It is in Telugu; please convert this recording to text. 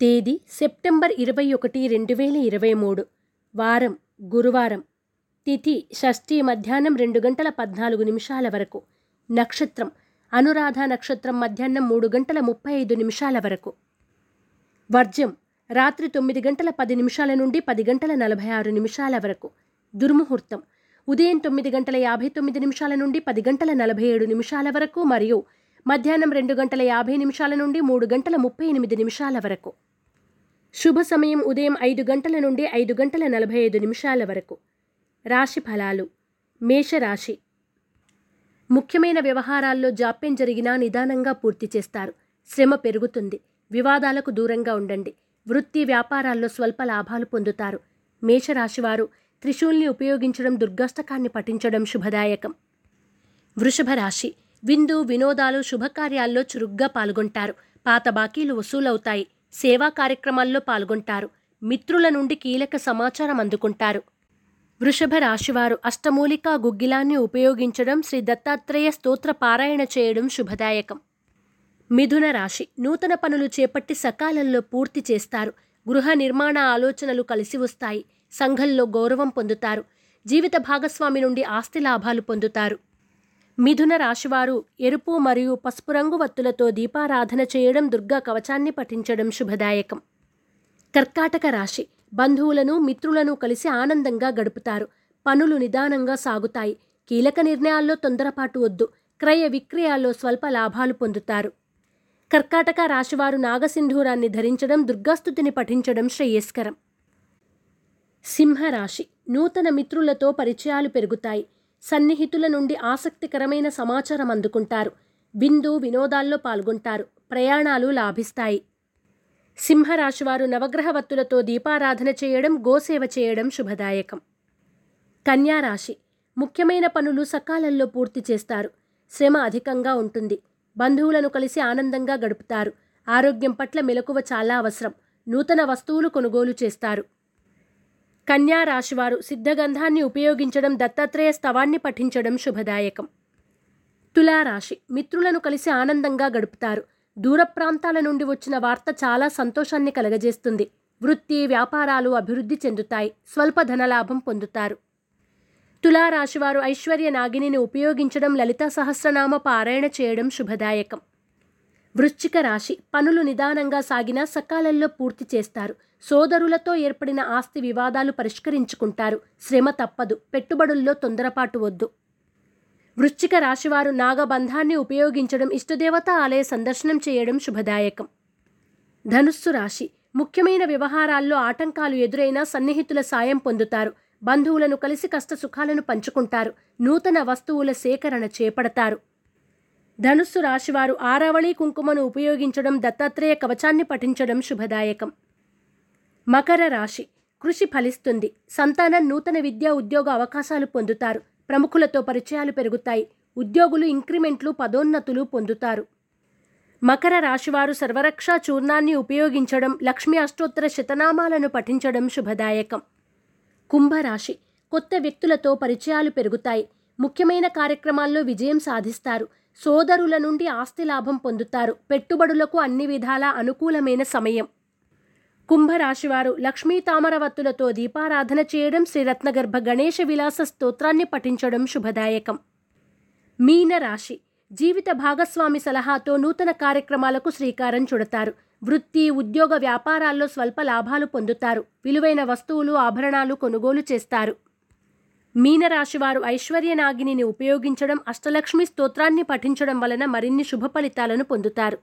తేదీ సెప్టెంబర్ ఇరవై ఒకటి రెండు వేల ఇరవై మూడు. వారం గురువారం. తిథి షష్ఠి మధ్యాహ్నం రెండు గంటల పద్నాలుగు నిమిషాల వరకు. నక్షత్రం అనురాధ నక్షత్రం మధ్యాహ్నం మూడు గంటల ముప్పై ఐదు నిమిషాల వరకు. వర్జ్యం రాత్రి తొమ్మిది గంటల పది నిమిషాల నుండి పది గంటల నలభై ఆరు నిమిషాల వరకు. దుర్ముహూర్తం ఉదయం తొమ్మిది గంటల యాభై తొమ్మిది నిమిషాల నుండి పది గంటల నలభై ఏడు నిమిషాల వరకు మరియు మధ్యాహ్నం రెండు గంటల యాభై నిమిషాల నుండి మూడు గంటల ముప్పై ఎనిమిది నిమిషాల వరకు. శుభ సమయం ఉదయం ఐదు గంటల నుండి ఐదు గంటల నలభై ఐదు నిమిషాల వరకు. రాశి ఫలాలు. మేషరాశి. ముఖ్యమైన వ్యవహారాల్లో జాప్యం జరిగినా నిదానంగా పూర్తి చేస్తారు. శ్రమ పెరుగుతుంది. వివాదాలకు దూరంగా ఉండండి. వృత్తి వ్యాపారాల్లో స్వల్ప లాభాలు పొందుతారు. మేషరాశివారు త్రిశూల్ని ఉపయోగించడం దుర్గాష్టకాన్ని పఠించడం శుభదాయకం. వృషభ రాశి విందు వినోదాలు శుభకార్యాల్లో చురుగ్గా పాల్గొంటారు. పాత బాకీలు వసూలవుతాయి. సేవా కార్యక్రమాల్లో పాల్గొంటారు. మిత్రుల నుండి కీలక సమాచారం అందుకుంటారు. వృషభ రాశివారు అష్టమూలికా గుగ్గిలాన్ని ఉపయోగించడం శ్రీ దత్తాత్రేయ స్తోత్ర పారాయణ చేయడం శుభదాయకం. మిథున రాశి నూతన పనులు చేపట్టి సకాలంలో పూర్తి చేస్తారు. గృహ నిర్మాణ ఆలోచనలు కలిసి వస్తాయి. సంఘంలో గౌరవం పొందుతారు. జీవిత భాగస్వామి నుండి ఆస్తి లాభాలు పొందుతారు. మిథున రాశివారు ఎరుపు మరియు పసుపు రంగు వత్తులతో దీపారాధన చేయడం దుర్గా కవచాన్ని పఠించడం శుభదాయకం. కర్కాటక రాశి బంధువులను మిత్రులను కలిసి ఆనందంగా గడుపుతారు. పనులు నిదానంగా సాగుతాయి. కీలక నిర్ణయాల్లో తొందరపాటు వద్దు. క్రయ విక్రయాల్లో స్వల్ప లాభాలు పొందుతారు. కర్కాటక రాశివారు నాగసింధూరాన్ని ధరించడం దుర్గాస్థుతిని పఠించడం శ్రేయస్కరం. సింహరాశి నూతన మిత్రులతో పరిచయాలు పెరుగుతాయి. సన్నిహితుల నుండి ఆసక్తికరమైన సమాచారం అందుకుంటారు. విందు వినోదాల్లో పాల్గొంటారు. ప్రయాణాలు లాభిస్తాయి. సింహరాశివారు నవగ్రహవత్తులతో దీపారాధన చేయడం గోసేవ చేయడం శుభదాయకం. కన్యారాశి ముఖ్యమైన పనులు సకాలంలో పూర్తి చేస్తారు. శ్రమ అధికంగా ఉంటుంది. బంధువులను కలిసి ఆనందంగా గడుపుతారు. ఆరోగ్యం పట్ల మెలకువ చాలా అవసరం. నూతన వస్తువులు కొనుగోలు చేస్తారు. కన్యా రాశివారు సిద్ధగంధాన్ని ఉపయోగించడం దత్తాత్రేయ స్తవాన్ని పఠించడం శుభదాయకం. తులారాశి మిత్రులను కలిసి ఆనందంగా గడుపుతారు. దూర ప్రాంతాల నుండి వచ్చిన వార్త చాలా సంతోషాన్ని కలగజేస్తుంది. వృత్తి వ్యాపారాలు అభివృద్ధి చెందుతాయి. స్వల్ప ధనలాభం పొందుతారు. తులారాశివారు ఐశ్వర్య నాగిని ఉపయోగించడం లలిత సహస్రనామ పారాయణ చేయడం శుభదాయకం. వృశ్చిక రాశి పనులు నిదానంగా సాగినా సకాలంలో పూర్తి చేస్తారు. సోదరులతో ఏర్పడిన ఆస్తి వివాదాలు పరిష్కరించుకుంటారు. శ్రమ తప్పదు. పెట్టుబడుల్లో తొందరపాటు వద్దు. వృశ్చిక రాశివారు నాగబంధాన్ని ఉపయోగించడం ఇష్టదేవత ఆలయ సందర్శనం చేయడం శుభదాయకం. ధనుస్సు రాశి ముఖ్యమైన వ్యవహారాల్లో ఆటంకాలు ఎదురైనా సన్నిహితుల సాయం పొందుతారు. బంధువులను కలిసి కష్ట సుఖాలను పంచుకుంటారు. నూతన వస్తువుల సేకరణ చేపడతారు. ధనుస్సు రాశివారు ఆరావళి కుంకుమను ఉపయోగించడం దత్తాత్రేయ కవచాన్ని పఠించడం శుభదాయకం. మకర రాశి కృషి ఫలిస్తుంది. సంతానం నూతన విద్యా ఉద్యోగ అవకాశాలు పొందుతారు. ప్రముఖులతో పరిచయాలు పెరుగుతాయి. ఉద్యోగులు ఇంక్రిమెంట్లు పదోన్నతులు పొందుతారు. మకర రాశివారు సర్వరక్షా చూర్ణాన్ని ఉపయోగించడం లక్ష్మీ అష్టోత్తర శతనామాలను పఠించడం శుభదాయకం. కుంభరాశి కొత్త వ్యక్తులతో పరిచయాలు పెరుగుతాయి. ముఖ్యమైన కార్యక్రమాల్లో విజయం సాధిస్తారు. సోదరుల నుండి ఆస్తి లాభం పొందుతారు. పెట్టుబడులకు అన్ని విధాలా అనుకూలమైన సమయం. కుంభరాశివారు లక్ష్మీ తామరవత్తులతో దీపారాధన చేయడం శ్రీరత్నగర్భ గణేష విలాస స్తోత్రాన్ని పఠించడం శుభదాయకం. మీనరాశి జీవిత భాగస్వామి సలహాతో నూతన కార్యక్రమాలకు శ్రీకారం చుడతారు. వృత్తి ఉద్యోగ వ్యాపారాల్లో స్వల్ప లాభాలు పొందుతారు. విలువైన వస్తువులు ఆభరణాలు కొనుగోలు చేస్తారు. మీనరాశివారు ఐశ్వర్యనాగిని ఉపయోగించడం అష్టలక్ష్మి స్తోత్రాన్ని పఠించడం వలన మరిన్ని శుభ ఫలితాలను పొందుతారు.